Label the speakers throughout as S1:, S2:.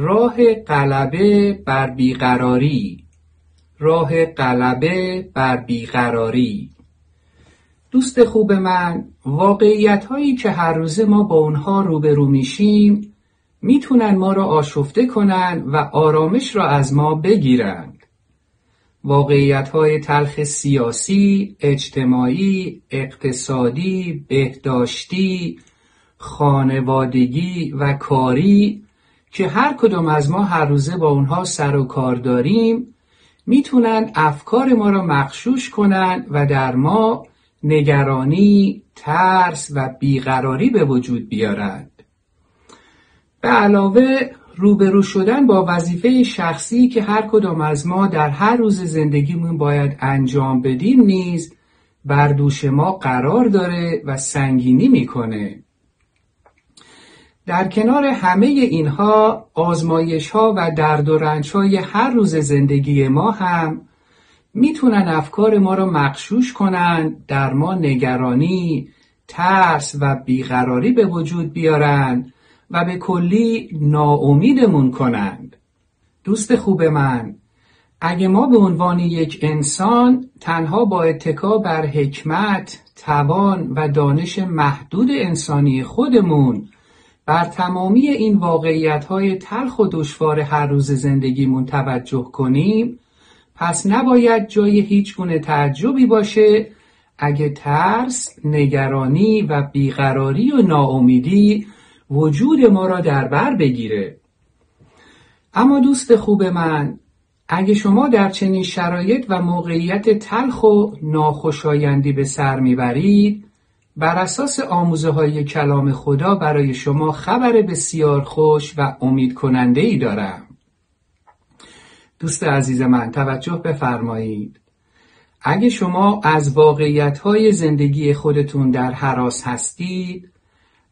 S1: راه غلبه بر بیقراری. راه غلبه بر بیقراری. دوست خوب من واقعیت هایی که هر روزه ما با اونها روبرو میشیم می‌تونن ما را آشفته کنن و آرامش را از ما بگیرن واقعیت های تلخ سیاسی، اجتماعی، اقتصادی، بهداشتی، خانوادگی و کاری که هر کدام از ما هر روزه با اونها سر و کار داریم می‌تونن افکار ما را مخشوش کنن و در ما نگرانی، ترس و بیقراری به وجود بیارند. به علاوه روبرو شدن با وظیفه شخصی که هر کدام از ما در هر روز زندگیمون باید انجام بدیم نیز بر دوش ما قرار داره و سنگینی می‌کنه در کنار همه اینها آزمایش ها و درد و رنج های هر روز زندگی ما هم می‌تونن افکار ما را مقشوش کنن در ما نگرانی، ترس و بیقراری به وجود بیارن و به کلی ناامیدمون کنند. دوست خوب من اگه ما به عنوان یک انسان تنها با اتکا بر حکمت، توان و دانش محدود انسانی خودمون بر تمامی این واقعیت های تلخ و دشوار هر روز زندگیمون توجه کنیم پس نباید جای هیچ گونه تعجبی باشه اگه ترس، نگرانی و بیقراری و ناامیدی وجود ما را در بر بگیره. اما دوست خوب من اگه شما در چنین شرایط و موقعیت تلخ و ناخوشایندی به سر می‌برید بر اساس آموزه های کلام خدا برای شما خبر بسیار خوش و امید کننده ای دارم. دوست عزیز من توجه بفرمایید. اگه شما از واقعیت های زندگی خودتون در حراس هستید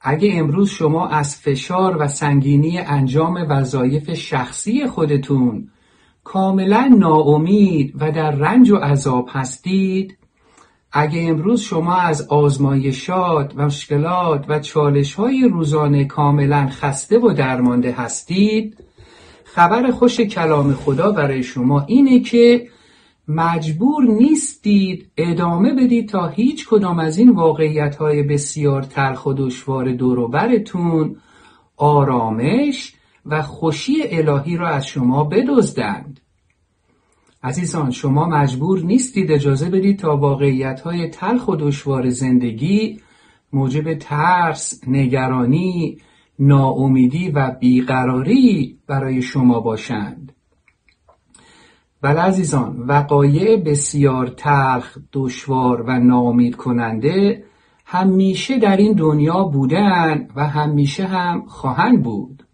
S1: اگه امروز شما از فشار و سنگینی انجام وظایف شخصی خودتون کاملا ناامید و در رنج و عذاب هستید اگه امروز شما از آزمایشات و مشکلات و چالش های روزانه کاملا خسته و درمانده هستید خبر خوش کلام خدا برای شما اینه که مجبور نیستید ادامه بدید تا هیچ کدام از این واقعیت های بسیار تلخ و دشوار دوروبرتون آرامش و خوشی الهی را از شما بدزدند. عزیزان شما مجبور نیستید اجازه بدید تا واقعیت های تلخ و دشوار زندگی موجب ترس، نگرانی، ناامیدی و بیقراری برای شما باشند. بله عزیزان وقایع بسیار تلخ دشوار و ناامید کننده همیشه در این دنیا بودن و همیشه هم خواهند بود.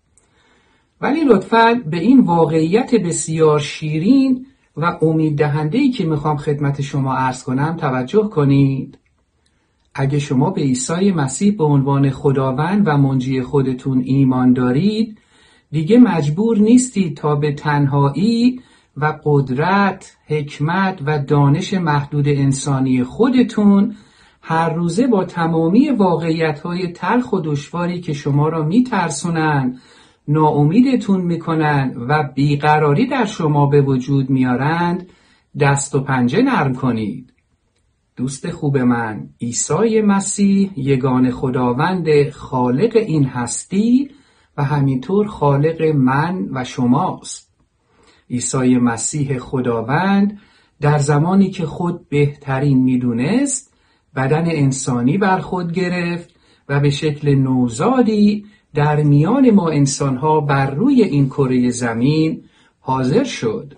S1: ولی لطفا به این واقعیت بسیار شیرین و امید دهنده ای که می‌خوام خدمت شما عرض کنم توجه کنید. اگه شما به عیسی مسیح به عنوان خداوند و منجی خودتون ایمان دارید دیگه مجبور نیستید تا به تنهایی و قدرت، حکمت و دانش محدود انسانی خودتون هر روزه با تمامی واقعیت های تلخ و دشواری که شما را میترسونن ناامیدتون می‌کنن و بیقراری در شما به وجود میارند دست و پنجه نرم کنید. دوست خوب من عیسی مسیح یگان خداوند خالق این هستی و همینطور خالق من و شماست. عیسی مسیح خداوند در زمانی که خود بهترین می‌دونست بدن انسانی بر خود گرفت و به شکل نوزادی در میان ما انسانها بر روی این کره زمین حاضر شد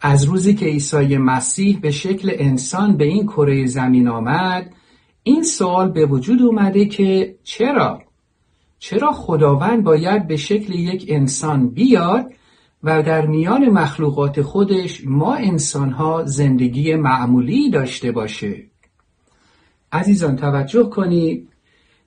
S1: از روزی که عیسی مسیح به شکل انسان به این کره زمین آمد این سوال به وجود اومده که چرا؟ چرا خداوند باید به شکل یک انسان بیاد و در میان مخلوقات خودش ما انسانها زندگی معمولی داشته باشه؟ عزیزان توجه کنید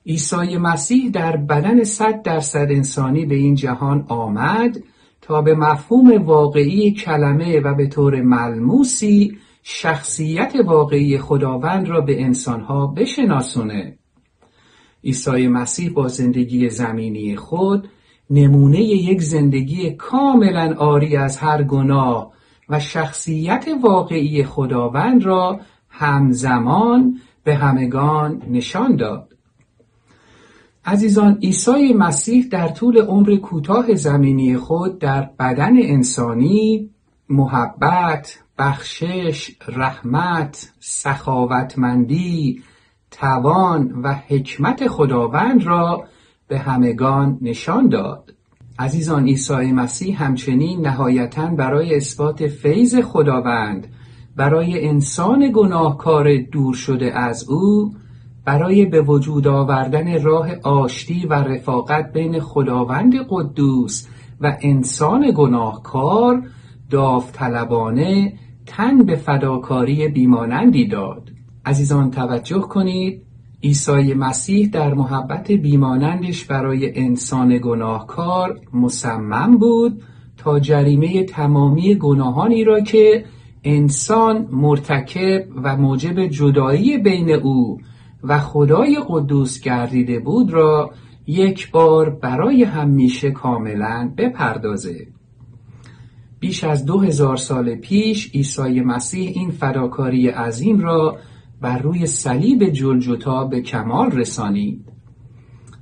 S1: عیسی مسیح در بدن صد درصد انسانی به این جهان آمد تا به مفهوم واقعی کلمه و به طور ملموسی شخصیت واقعی خداوند را به انسانها بشناسونه. عیسی مسیح با زندگی زمینی خود نمونه یک زندگی کاملا آری از هر گناه و شخصیت واقعی خداوند را همزمان به همگان نشان داد. عزیزان عیسی مسیح در طول عمر کوتاه زمینی خود در بدن انسانی محبت، بخشش، رحمت، سخاوتمندی، توان و حکمت خداوند را به همگان نشان داد. عزیزان عیسی مسیح همچنین نهایتا برای اثبات فیض خداوند برای انسان گناهکار دور شده از او برای به وجود آوردن راه آشتی و رفاقت بین خداوند قدوس و انسان گناهکار داوطلبانه تن به فداکاری بیمانندی داد. عزیزان توجه کنید عیسی مسیح در محبت بیمانندش برای انسان گناهکار مصمم بود تا جریمه تمامی گناهانی را که انسان مرتکب و موجب جدایی بین او و خدای قدوس گردیده بود را یک بار برای همیشه کاملا بپردازه. بیش از دو هزار سال پیش عیسی مسیح این فداکاری عظیم را بر روی صلیب جلجتا به کمال رسانید.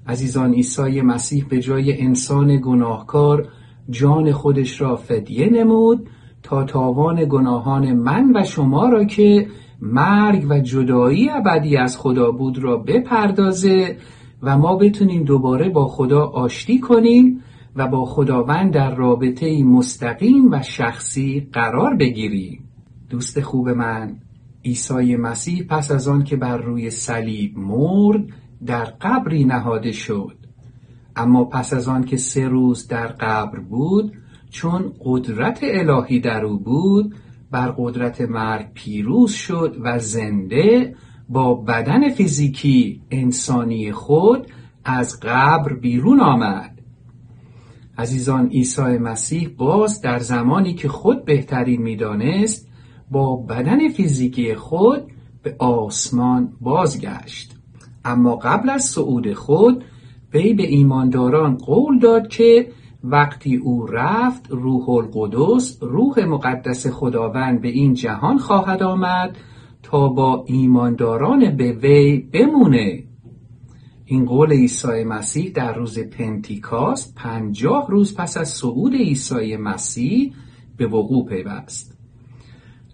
S1: عزیزان عیسی مسیح به جای انسان گناهکار جان خودش را فدیه نمود تا تاوان گناهان من و شما را که مرگ و جدایی ابدی از خدا بود را بپردازه و ما بتونیم دوباره با خدا آشتی کنیم و با خداوند در رابطه مستقیم و شخصی قرار بگیریم. دوست خوب من عیسی مسیح پس از آن که بر روی صلیب مرد در قبری نهاده شد. اما پس از آن که سه روز در قبر بود چون قدرت الهی در او بود بر قدرت مرگ پیروز شد و زنده با بدن فیزیکی انسانی خود از قبر بیرون آمد. عزیزان عیسی مسیح باز در زمانی که خود بهترین می‌دانست با بدن فیزیکی خود به آسمان بازگشت. اما قبل از صعود خود وی به ایمانداران قول داد که وقتی او رفت روح القدس روح مقدس خداوند به این جهان خواهد آمد تا با ایمانداران به وی بمونه. این قول عیسی مسیح در روز پنتیکاست پنجاه روز پس از صعود عیسی مسیح به وقوع پیوست.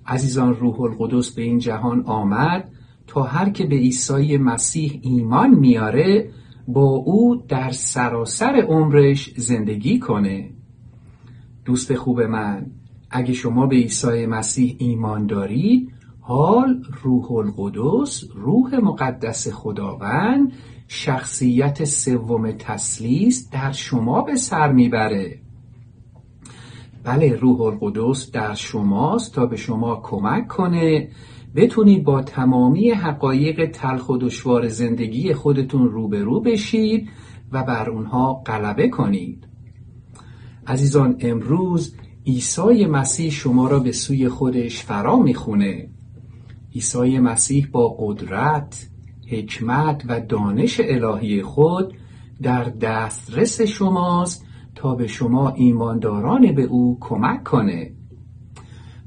S1: عزیزان روح القدس به این جهان آمد تا هر که به عیسی مسیح ایمان میاره با او در سراسر عمرش زندگی کنه. دوست خوب من اگه شما به عیسی مسیح ایمان دارید حال روح القدس روح مقدس خداوند شخصیت سوم تسلیس در شما به سر می‌بره. بله روح القدس در شماست تا به شما کمک کنه. بتونید با تمامی حقایق تلخ و دشوار زندگی خودتون روبرو بشید و بر اونها غلبه کنید. عزیزان امروز عیسی مسیح شما را به سوی خودش فرا می‌خونه. عیسی مسیح با قدرت حکمت و دانش الهی خود در دسترس شماست تا به شما ایمانداران به او کمک کنه.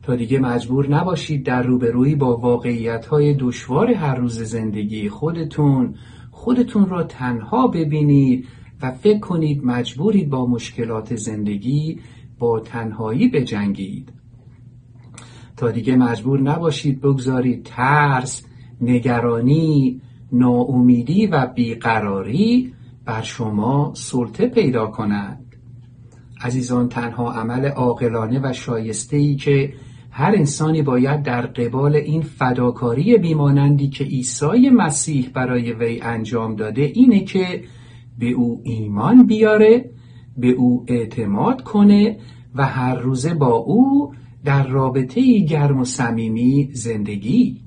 S1: تا دیگه مجبور نباشید در روبرویی با واقعیت های دشوار هر روز زندگی خودتون خودتون را تنها ببینید و فکر کنید مجبورید با مشکلات زندگی با تنهایی بجنگید. تا دیگه مجبور نباشید بگذارید ترس نگرانی ناامیدی و بیقراری بر شما سلطه پیدا کنند عزیزان تنها عمل عاقلانه و شایسته ای که هر انسانی باید در قبال این فداکاری بیمانندی که عیسی مسیح برای وی انجام داده اینه که به او ایمان بیاره به او اعتماد کنه و هر روزه با او در رابطه گرم و صمیمی زندگی.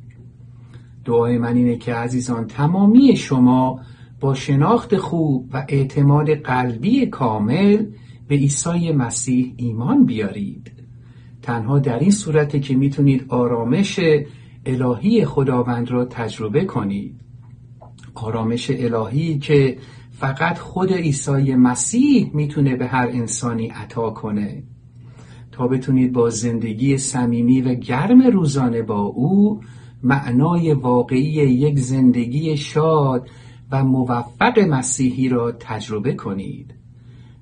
S1: دعای من اینه که عزیزان تمامی شما با شناخت خوب و اعتماد قلبی کامل به عیسی مسیح ایمان بیارید. تنها در این صورته که می‌تونید آرامش الهی خداوند را تجربه کنید. آرامش الهی که فقط خود عیسی مسیح می‌تونه به هر انسانی عطا کنه. تا بتونید با زندگی صمیمی و گرم روزانه با او معنای واقعی یک زندگی شاد و موفق مسیحی را تجربه کنید.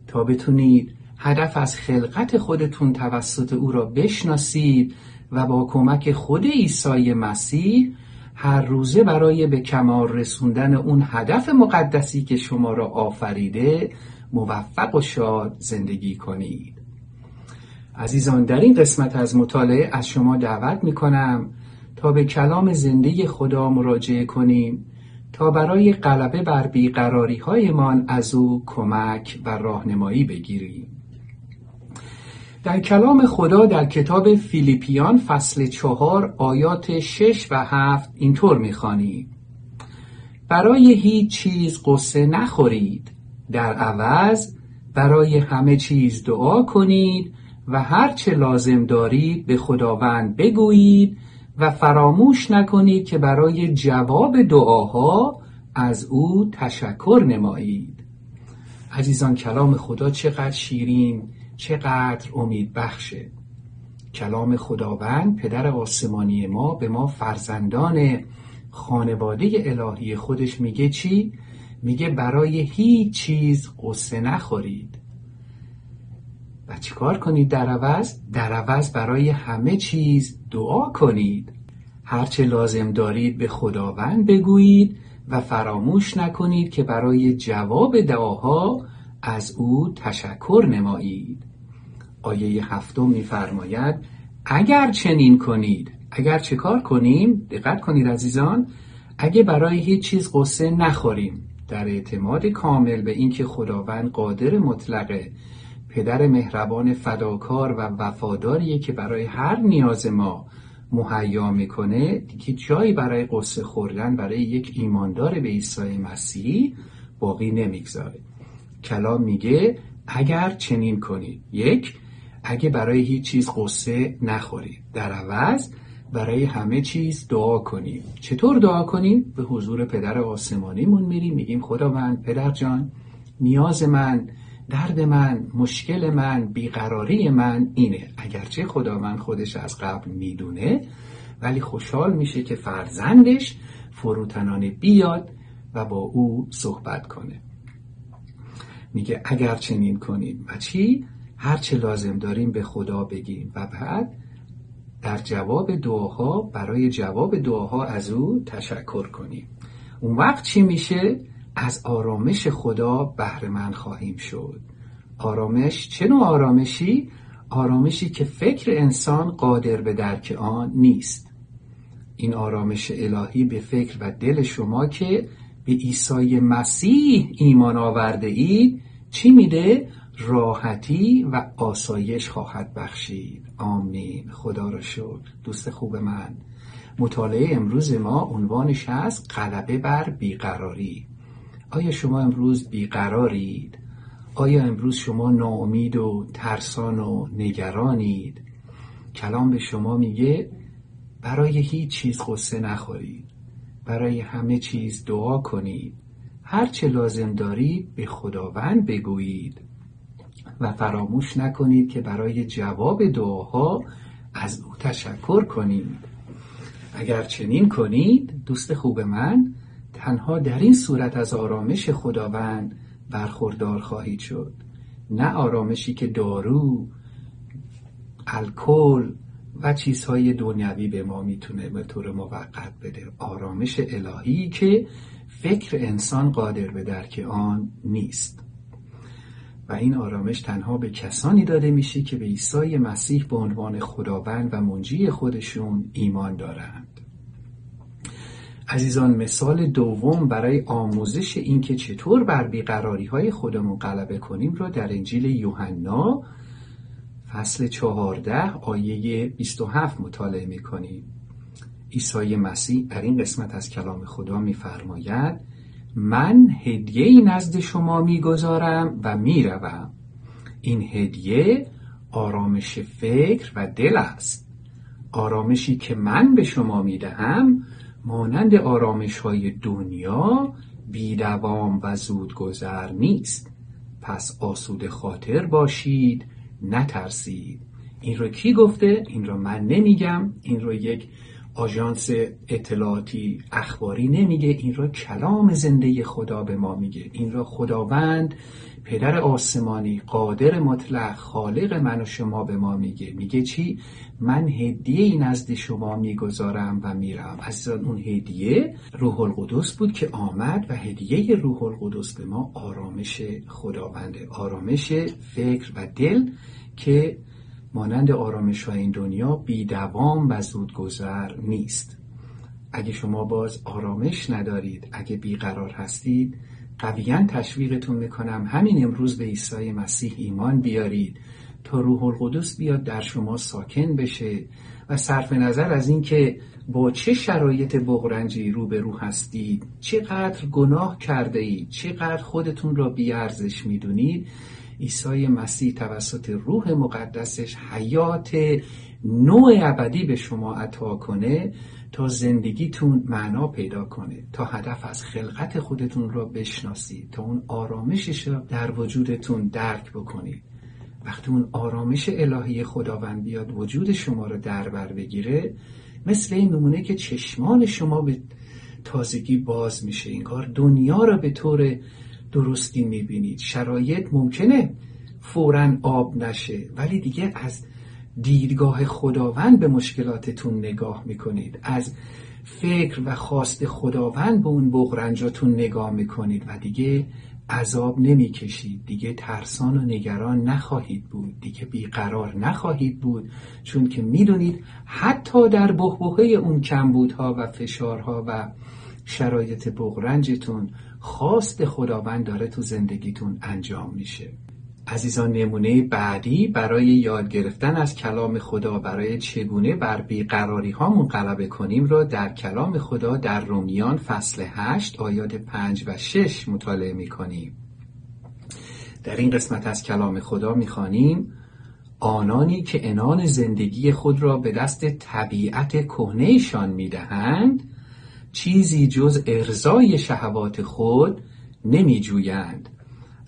S1: تا بتونید هدف از خلقت خودتون توسط او را بشناسید و با کمک خود عیسی مسیح هر روزه برای به کمال رسوندن اون هدف مقدسی که شما را آفریده موفق و شاد زندگی کنید. عزیزان در این قسمت از مطالعه از شما دعوت می کنم تا به کلام زنده خدا مراجعه کنیم تا برای غلبه بر بیقراری هایمان از او کمک و راهنمایی بگیریم. در کلام خدا در کتاب فیلیپیان فصل چهار آیات شش و هفت اینطور می‌خوانیم برای هیچ چیز قصه نخورید. در عوض برای همه چیز دعا کنید و هر چه لازم دارید به خداوند بگویید و فراموش نکنید که برای جواب دعاها از او تشکر نمایید. عزیزان کلام خدا چقدر شیرین چقدر امید بخشه کلام خداوند پدر آسمانی ما به ما فرزندان خانواده الهی خودش میگه چی؟ میگه برای هیچ چیز قصه نخورید و چیکار کنید در عوض؟ در عوض برای همه چیز دعا کنید هرچه لازم دارید به خداوند بگویید و فراموش نکنید که برای جواب دعاها از او تشکر نمایید. آیه هفتم میفرماید اگر چنین کنید اگر چه کار کنیم؟ دقت کنید عزیزان اگه برای هیچ چیز قصه نخوریم در اعتماد کامل به اینکه خداوند قادر مطلقه پدر مهربان فداکار و وفاداریه که برای هر نیاز ما مهیا می‌کنه دیگه جایی برای قصه خوردن برای یک ایماندار به عیسی مسیح باقی نمی‌گذاره. کلام میگه اگر چنین کنید یک اگه برای هیچ چیز قصه نخورید در عوض برای همه چیز دعا کنیم چطور دعا کنیم؟ به حضور پدر آسمانیمون میریم میگیم خداوند پدر جان نیاز من درد من مشکل من بیقراری من اینه. اگرچه خداوند خودش از قبل می‌دونه ولی خوشحال میشه که فرزندش فروتنانه بیاد و با او صحبت کنه. میگه اگر چنین کنیم. و چی؟ هر چه لازم داریم به خدا بگیم. و بعد در جواب دعاها برای جواب دعاها از او تشکر کنیم. اون وقت چی میشه؟ از آرامش خدا بهره خواهیم شد. آرامش چه نوع آرامشی؟ آرامشی که فکر انسان قادر به درک آن نیست. این آرامش الهی به فکر و دل شما که به عیسی مسیح ایمان آورده اید چی میده? راحتی و آسایش خواهد بخشید. آمین. خدا را شکر. دوست خوب من. مطالعه امروز ما عنوانش هست غلبه بر بیقراری. آیا شما امروز بیقرارید؟ آیا امروز شما ناامید و ترسان و نگرانید؟ کلام به شما میگه برای هیچ چیز غصه نخورید. برای همه چیز دعا کنید. هر چه لازم دارید به خداوند بگویید و فراموش نکنید که برای جواب دعاها از او تشکر کنید. اگر چنین کنید دوست خوب من تنها در این صورت از آرامش خداوند برخوردار خواهید شد. نه آرامشی که دارو الکل و چیزهای دنیوی به ما می‌تونه به طور موقت بده. آرامش الهی که فکر انسان قادر به درک آن نیست. و این آرامش تنها به کسانی داده میشه که به عیسی مسیح به عنوان خداوند و منجی خودشون ایمان دارند. عزیزان مثال دوم برای آموزش اینکه چطور بر بیقراری های خودمون غلبه کنیم را در انجیل یوحنا فصل چهارده آیه 27 مطالعه می‌کنیم. عیسی مسیح در این قسمت از کلام خدا میفرماید من هدیه نزد شما می‌گذارم و می‌روم. این هدیه آرامش فکر و دل است. آرامشی که من به شما می‌دهم مانند آرامش های دنیا بیدوام و زودگذر نیست. پس آسود خاطر باشید نترسید. این رو کی گفته؟ این رو من نمیگم. این رو یک آژانس اطلاعاتی اخباری نمیگه. این را کلام زنده خدا به ما میگه. این را خداوند پدر آسمانی قادر مطلق خالق من و شما به ما میگه. میگه چی؟ من هدیه نزد شما می‌گذارم و میرم. از اون هدیه روح القدس بود که آمد و هدیه روح القدس به ما آرامش خداونده آرامش فکر و دل که مانند آرامش های این دنیا بیدوام و زودگذر نیست. اگه شما باز آرامش ندارید اگه بیقرار هستید قویا تشویقتون می‌کنم همین امروز به عیسی مسیح ایمان بیارید تا روح القدس بیاد در شما ساکن بشه و صرف نظر از اینکه با چه شرایط بغرنجی روبرو هستید چقدر گناه کرده اید چقدر خودتون را بیارزش می‌دونید عیسی مسیح توسط روح مقدسش حیات نوع ابدی به شما عطا کنه تا زندگیتون معنا پیدا کنه تا هدف از خلقت خودتون را بشناسید تا اون آرامشش را در وجودتون درک بکنید. وقتی اون آرامش الهی خداوند بیاد وجود شما رو در بر بگیره مثل این نمونه که چشمان شما به تازگی باز میشه. انگار دنیا را به طور درستی می‌بینید. شرایط ممکنه فورا آب نشه ولی دیگه از دیدگاه خداوند به مشکلاتتون نگاه می‌کنید. از فکر و خواست خداوند به اون بغرنجاتون نگاه می‌کنید و دیگه عذاب نمی‌کشید. دیگه ترسان و نگران نخواهید بود. دیگه بیقرار نخواهید بود چون که می‌دونید حتی در بحبوحه اون کمبودها و فشارها و شرایط بغرنجتون خواست خداوند داره تو زندگیتون انجام میشه. عزیزان نمونه بعدی برای یاد گرفتن از کلام خدا برای چگونه بر بیقراری هامون غلبه کنیم را در کلام خدا در رومیان فصل 8 آیات 5 و 6 مطالعه می‌کنیم. در این قسمت از کلام خدا می‌خوانیم آنانی که انان زندگی خود را به دست طبیعت کهنهشان می‌دهند چیزی جز ارزای شهوات خود نمی جویند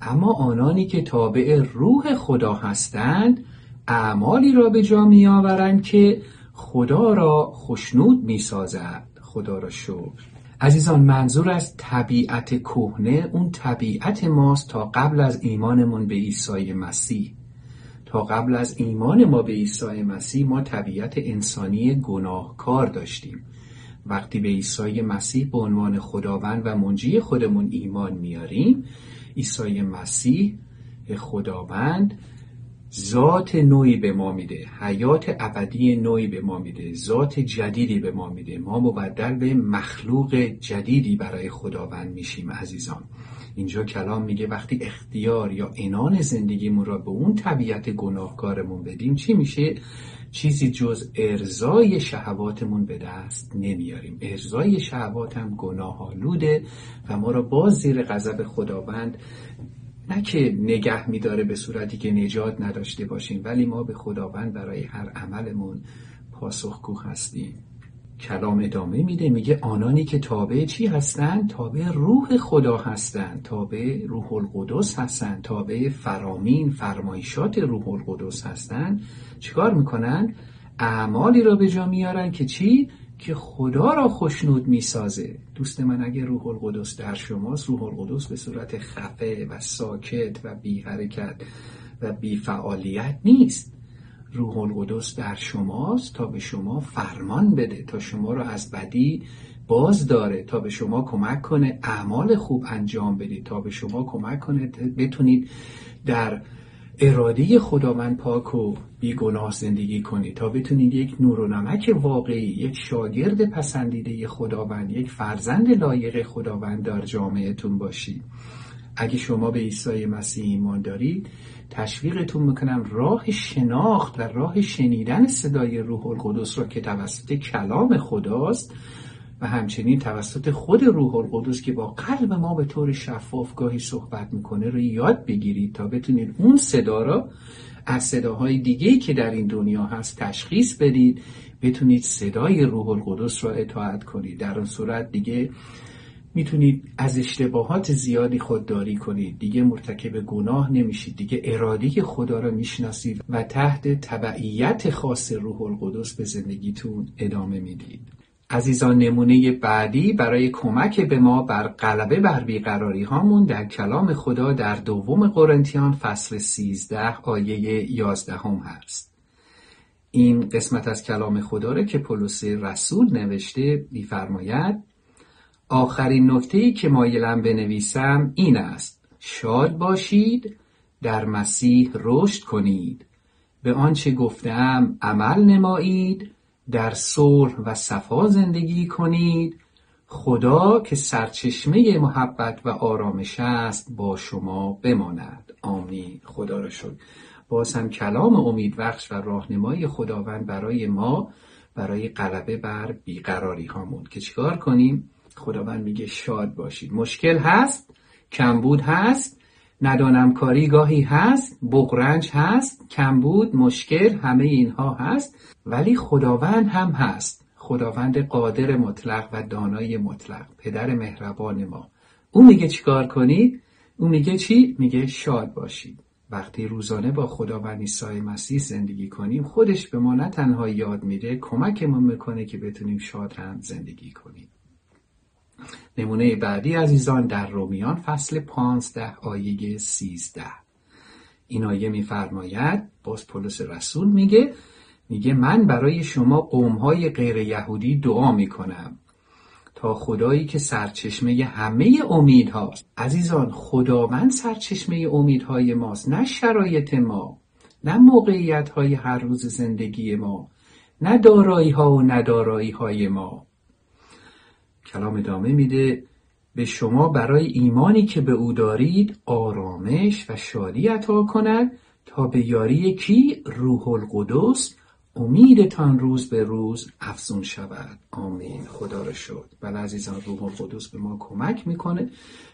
S1: اما آنانی که تابع روح خدا هستند اعمالی را به جا می آورند که خدا را خشنود می سازد خدا را شکر. عزیزان منظور از طبیعت کهنه اون طبیعت ماست تا قبل از ایمانمون به عیسی مسیح. تا قبل از ایمان ما به عیسی مسیح ما طبیعت انسانی گناهکار داشتیم. وقتی به عیسی مسیح به عنوان خداوند و منجی خودمون ایمان میاریم عیسی مسیح خداوند ذات نوعی به ما میده حیات ابدی نوعی به ما میده ذات جدیدی به ما میده. ما مبدل به مخلوق جدیدی برای خداوند میشیم عزیزان. اینجا کلام میگه وقتی اختیار یا انان زندگیمون را به اون طبیعت گناهکارمون بدیم چی میشه؟ چیزی جز ارزای شهواتمون به دست نمیاریم. ارزای شهوات هم گناه و ما را باز زیر غضب خداوند نه که نگه میداره به صورتی که نجات نداشته باشیم ولی ما به خداوند برای هر عملمون پاسخگو هستیم. کلام ادامه میده میگه آنانی که تابع چی هستند؟ تابع روح خدا هستند. تابع روح القدس هستند. تابع فرامین فرمایشات روح القدس هستند. چیکار می‌کنن؟ اعمالی را به جا میارن که چی؟ که خدا را خوشنود می‌سازه. دوست من اگه روح القدس در شماست روح القدس به صورت خفه و ساکت و بی حرکت و بی فعالیت نیست. روح القدس در شماست تا به شما فرمان بده تا شما را از بدی باز داره تا به شما کمک کنه اعمال خوب انجام بدید تا به شما کمک کنه بتونید در اراده خداوند پاک و بیگناه زندگی کنید تا بتونید یک نور و نمک واقعی یک شاگرد پسندیده خداوند یک فرزند لایق خداوند در جامعهتون باشید. اگه شما به عیسی مسیح ایمان دارید تشویقتون می‌کنم راه شناخت و راه شنیدن صدای روح القدس را که توسط کلام خداست و همچنین توسط خود روح القدس که با قلب ما به طور شفاف گاهی صحبت می‌کنه رو یاد بگیرید تا بتونید اون صدا را از صداهای دیگه که در این دنیا هست تشخیص بدید بتونید صدای روح القدس را اطاعت کنید. در اون صورت دیگه می‌تونید از اشتباهات زیادی خودداری کنید. دیگه مرتکب گناه نمیشید. دیگه اراده خدا را می‌شناسید و تحت تبعیت خاص روح القدس به زندگیتون ادامه می‌دید. عزیزان نمونه بعدی برای کمک به ما بر غلبه بر بیقراری هامون در کلام خدا در دوم قرنتیان فصل 13 آیه 11 هم هست. این قسمت از کلام خدا را که پولس رسول نوشته میفرماید آخرین نکته که مایلم بنویسم این است. شاد باشید در مسیح رشد کنید. به آنچه گفتم عمل نمایید در صلح و صفا زندگی کنید. خدا که سرچشمه محبت و آرامش است با شما بماند. آمین. خدا را شد باز هم کلام امید بخش و راهنمای خداوند برای ما برای غلبه بر بیقراری هامون. که چیکار کنیم؟ خداوند میگه شاد باشید. مشکل هست؟ کمبود هست؟ ندانم کاری گاهی هست؟ بغرنج هست؟ کمبود؟ مشکل؟ همه اینها هست؟ ولی خداوند هم هست. خداوند قادر مطلق و دانای مطلق پدر مهربان ما. او میگه چیکار کنید؟ او میگه چی؟ میگه شاد باشید. وقتی روزانه با خداوند عیسی مسیح زندگی کنیم خودش به ما نه تنها یاد میده کمکمون می‌کنه که بتونیم شاد هم زندگی کنیم. نمونه بعدی عزیزان در رومیان فصل پانزده آیه سیزده. این آیه میفرماید باز پولس رسول میگه میگه من برای شما قومهای غیر یهودی دعا می‌کنم تا خدایی که سرچشمه همه امید هاست عزیزان خداوند سرچشمه امیدهای ماست نه شرایط ما نه موقعیت های هر روز زندگی ما نه دارایی ها و ندارایی های ما. کلام ادامه میده به شما برای ایمانی که به او دارید آرامش و شادی عطا کند تا به یاری کی روح القدس امیدتان روز به روز افزون شود. آمین. خدا را شد بله عزیزان روح القدس به ما کمک می‌کنه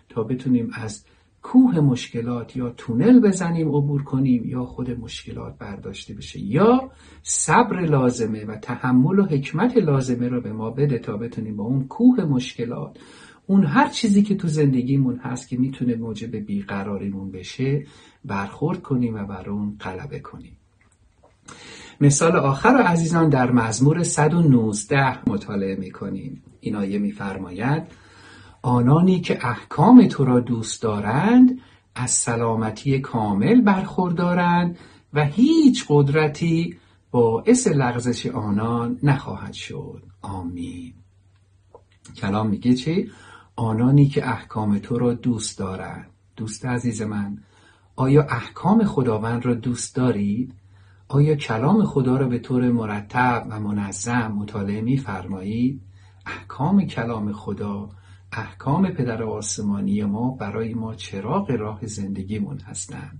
S1: تا بتونیم از کوه مشکلات یا تونل بزنیم عبور کنیم یا خود مشکلات برداشته بشه. یا صبر لازمه و تحمل و حکمت لازمه رو به ما بده تا بتونیم با اون کوه مشکلات اون هر چیزی که تو زندگیمون هست که می‌تونه موجب بیقراریمون بشه برخورد کنیم و بر اون غلبه کنیم. مثال آخر رو عزیزان در مزمور 119 مطالعه می‌کنیم. این آیه میفرماید آنانی که احکام تو را دوست دارند از سلامتی کامل برخوردارند و هیچ قدرتی باعث لغزش آنان نخواهد شد آمین کلام میگه چی؟ آنانی که احکام تو را دوست دارند دوست عزیز من آیا احکام خداوند را دوست دارید؟ آیا کلام خدا را به طور مرتب و منظم مطالعه میفرمایید؟ احکام کلام خدا احکام پدر آسمانی ما برای ما چراغ راه زندگیمون هستند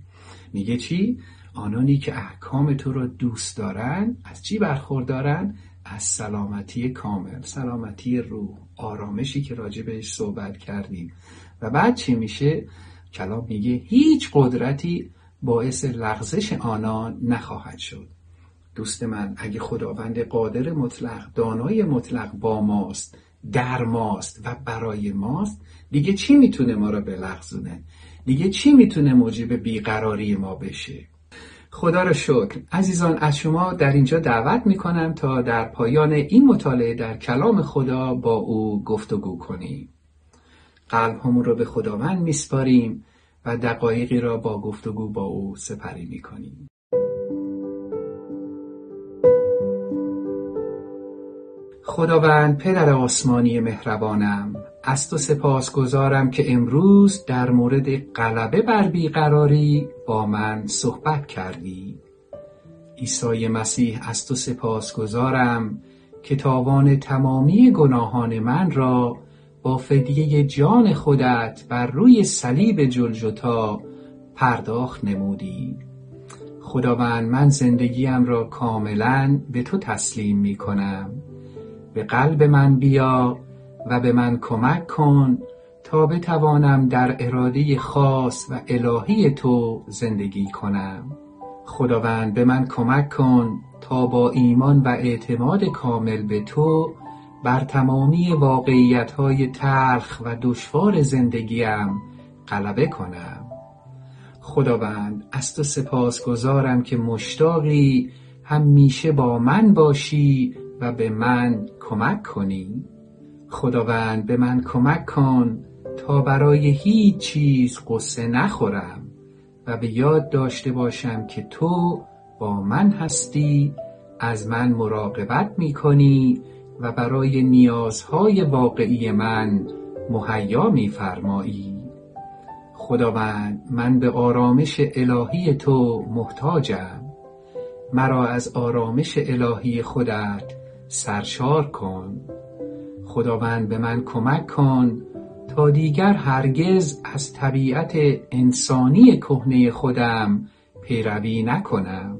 S1: میگه چی؟ آنانی که احکام تو را دوست دارن از چی برخوردارن؟ از سلامتی کامل سلامتی روح آرامشی که راجع بهش صحبت کردیم. و بعد چی میشه؟ کلام میگه هیچ قدرتی باعث لغزش آنان نخواهد شد. دوست من اگه خداوند قادر مطلق دانای مطلق با ماست در ماست و برای ماست دیگه چی می‌تونه ما رو بلغزونه؟ دیگه چی می‌تونه موجب بیقراری ما بشه؟ خدا را شکر. عزیزان از شما در اینجا دعوت می‌کنم تا در پایان این مطالعه در کلام خدا با او گفتگو کنیم. قلب همون رو به خداوند میسپاریم و دقایقی را با گفتگو با او سپری می‌کنیم. خداوند پدر آسمانی مهربانم. از تو سپاس گذارم که امروز در مورد غلبه بر بیقراری با من صحبت کردی. عیسی مسیح از تو سپاس گذارم که تاوان تمامی گناهان من را با فدیه جان خودت بر روی صلیب جلجتا پرداخت نمودی. خداوند من زندگیم را کاملا به تو تسلیم می کنم به قلب من بیا و به من کمک کن تا بتوانم در اراده خاص و الهی تو زندگی کنم. خداوند به من کمک کن تا با ایمان و اعتماد کامل به تو بر تمامی واقعیت های تلخ و دشوار زندگیم غلبه کنم. خداوند از تو سپاس گذارم که مشتاقی همیشه با من باشی و به من کمک کنی. خداوند به من کمک کن تا برای هیچ چیز قصه نخورم و به یاد داشته باشم که تو با من هستی از من مراقبت می کنی و برای نیازهای واقعی من مهیا می فرمایی خداوند من به آرامش الهی تو محتاجم. مرا از آرامش الهی خودت سرشار کن. خداوند به من کمک کن تا دیگر هرگز از طبیعت انسانی کهنه خودم پیروی نکنم.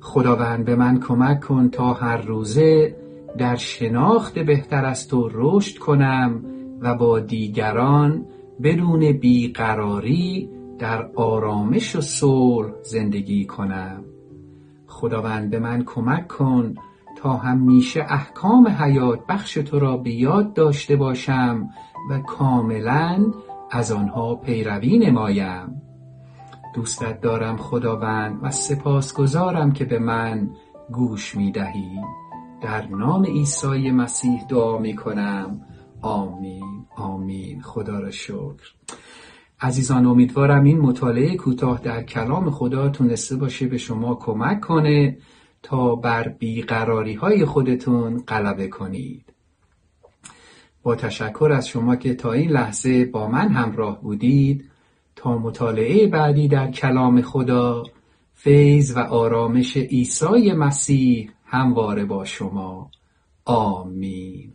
S1: خداوند به من کمک کن تا هر روزه در شناخت بهتر از تو رشد کنم و با دیگران بدون بیقراری در آرامش و صلح زندگی کنم. خداوند به من کمک کن تا همیشه احکام حیات بخش تو را به یاد داشته باشم و کاملا از آنها پیروی نمایم. دوستت دارم خداوند و سپاسگزارم که به من گوش می دهی در نام عیسی مسیح دعا می کنم آمین. آمین. خدا را شکر. عزیزان امیدوارم این مطالعه کوتاه در کلام خدا تونسته باشه به شما کمک کنه تا بر بیقراری های خودتون غلبه کنید. با تشکر از شما که تا این لحظه با من همراه بودید. تا مطالعه بعدی در کلام خدا فیض و آرامش عیسی مسیح همواره با شما. آمین.